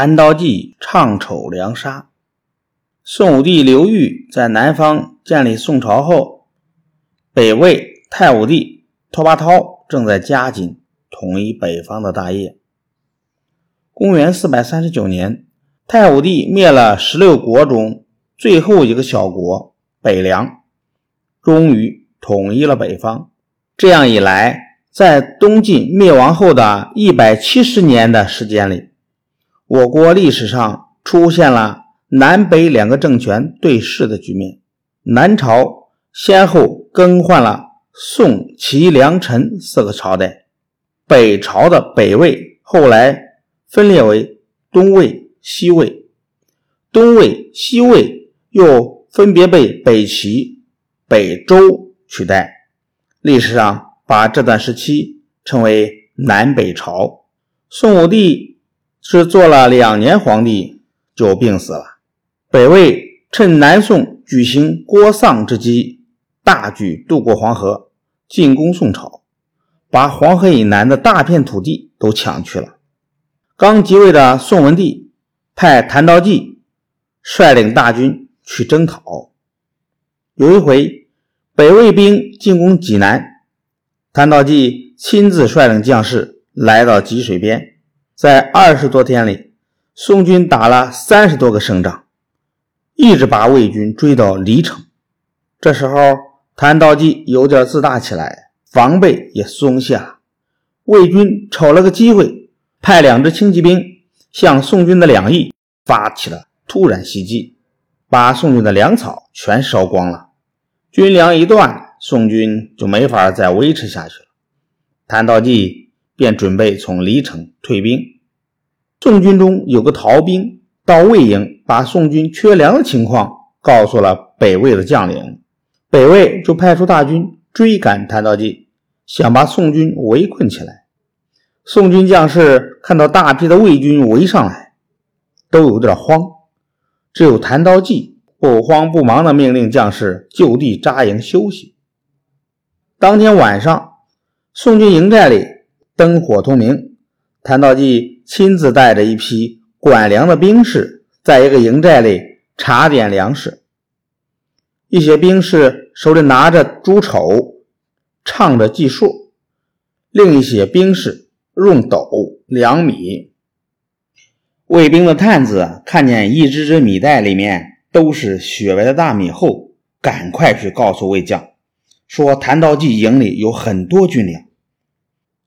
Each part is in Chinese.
谭刀记唱丑良杀。宋武帝刘裕在南方建立宋朝后，北魏太武帝拓跋焘正在加紧统一北方的大业。公元四百三十九年，太武帝灭了十六国中最后一个小国北凉，终于统一了北方。这样一来，在东晋灭亡后的一百七十年的时间里，我国历史上出现了南北两个政权对峙的局面。南朝先后更换了宋、齐、梁、陈四个朝代，北朝的北魏后来。分裂为东魏、西魏，东魏、西魏又分别被北齐、北周取代。历史上把这段时期称为南北朝。宋武帝是做了两年皇帝就病死了。北魏趁南宋举行国丧之机，大举渡过黄河，进攻宋朝，把黄河以南的大片土地都抢去了。刚即位的宋文帝派谭道济率领大军去征讨。有一回，北魏兵进攻济南，谭道济亲自率领将士来到济水边，在二十多天里，宋军打了三十多个胜仗，一直把魏军追到黎城。这时候，谭道济有点自大起来，防备也松懈了。魏军瞅了个机会。派两支轻骑兵向宋军的两翼发起了突然袭击，把宋军的粮草全烧光了。军粮一断，宋军就没法再维持下去了。谭道济便准备从黎城退兵。宋军中有个逃兵到魏营，把宋军缺粮的情况告诉了北魏的将领。北魏就派出大军追赶谭道济，想把宋军围困起来。宋军将士看到大批的魏军围上来，都有点慌。只有谭道济不慌不忙地命令将士就地扎营休息。当天晚上，宋军营寨里灯火通明，谭道济亲自带着一批管粮的兵士，在一个营寨里查点粮食。一些兵士手里拿着朱丑，唱着计数；另一些兵士。用斗量米，卫兵的探子看见一只只米袋里面都是雪白的大米后，赶快去告诉魏将，说谭道济营里有很多军粮，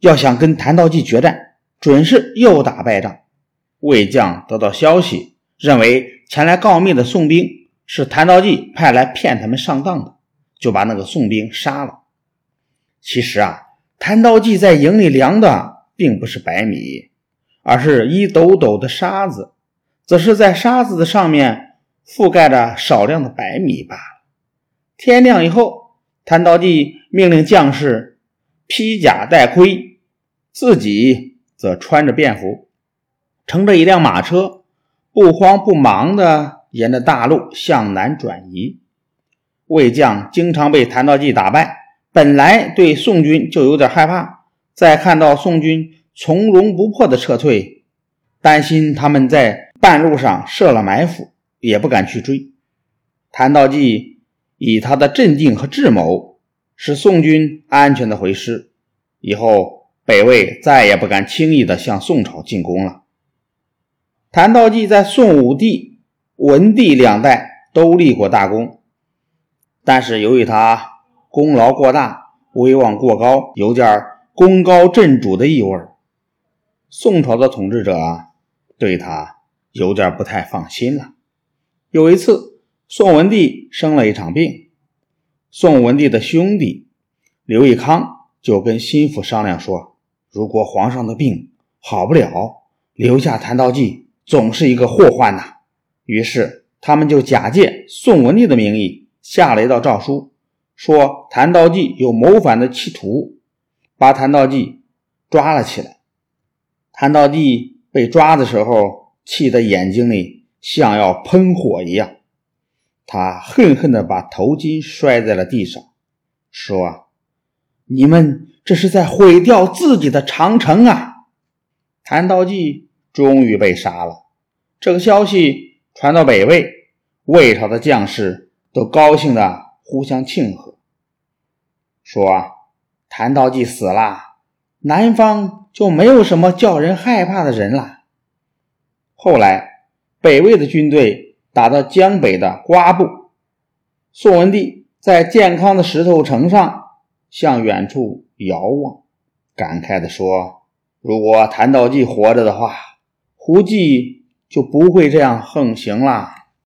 要想跟谭道济决战，准是又打败仗。魏将得到消息，认为前来告密的宋兵是谭道济派来骗他们上当的，就把那个宋兵杀了。其实啊，谭道济在营里量的。并不是白米，而是一斗斗的沙子，则是在沙子的上面覆盖着少量的白米罢了。天亮以后，谭道济命令将士披甲戴盔，自己则穿着便服，乘着一辆马车，不慌不忙地沿着大路向南转移。魏将经常被谭道济打败，本来对宋军就有点害怕。再看到宋军从容不迫的撤退，担心他们在半路上设了埋伏，也不敢去追。谭道济以他的镇定和智谋，使宋军安全的回师。以后北魏再也不敢轻易的向宋朝进攻了。谭道济在宋武帝、文帝两代都立过大功，但是由于他功劳过大，威望过高，有点。功高震主的意味宋朝的统治者啊对他有点不太放心了。有一次，宋文帝生了一场病，宋文帝的兄弟刘义康就跟心腹商量说：“如果皇上的病好不了，留下谭道济总是一个祸患呐。”于是，他们就假借宋文帝的名义下了一道诏书，说谭道济有谋反的企图。把谭道济抓了起来。谭道济被抓的时候，气得眼睛里像要喷火一样。他恨恨地把头巾摔在了地上，说：“你们这是在毁掉自己的长城啊！”谭道济终于被杀了。这个消息传到北魏，魏朝的将士都高兴的互相庆贺，说谭道济死了，南方就没有什么叫人害怕的人了。后来，北魏的军队打到江北的瓜埠，宋文帝在健康的石头城上向远处遥望，感慨地说：“如果谭道济活着的话，胡骑就不会这样横行了。”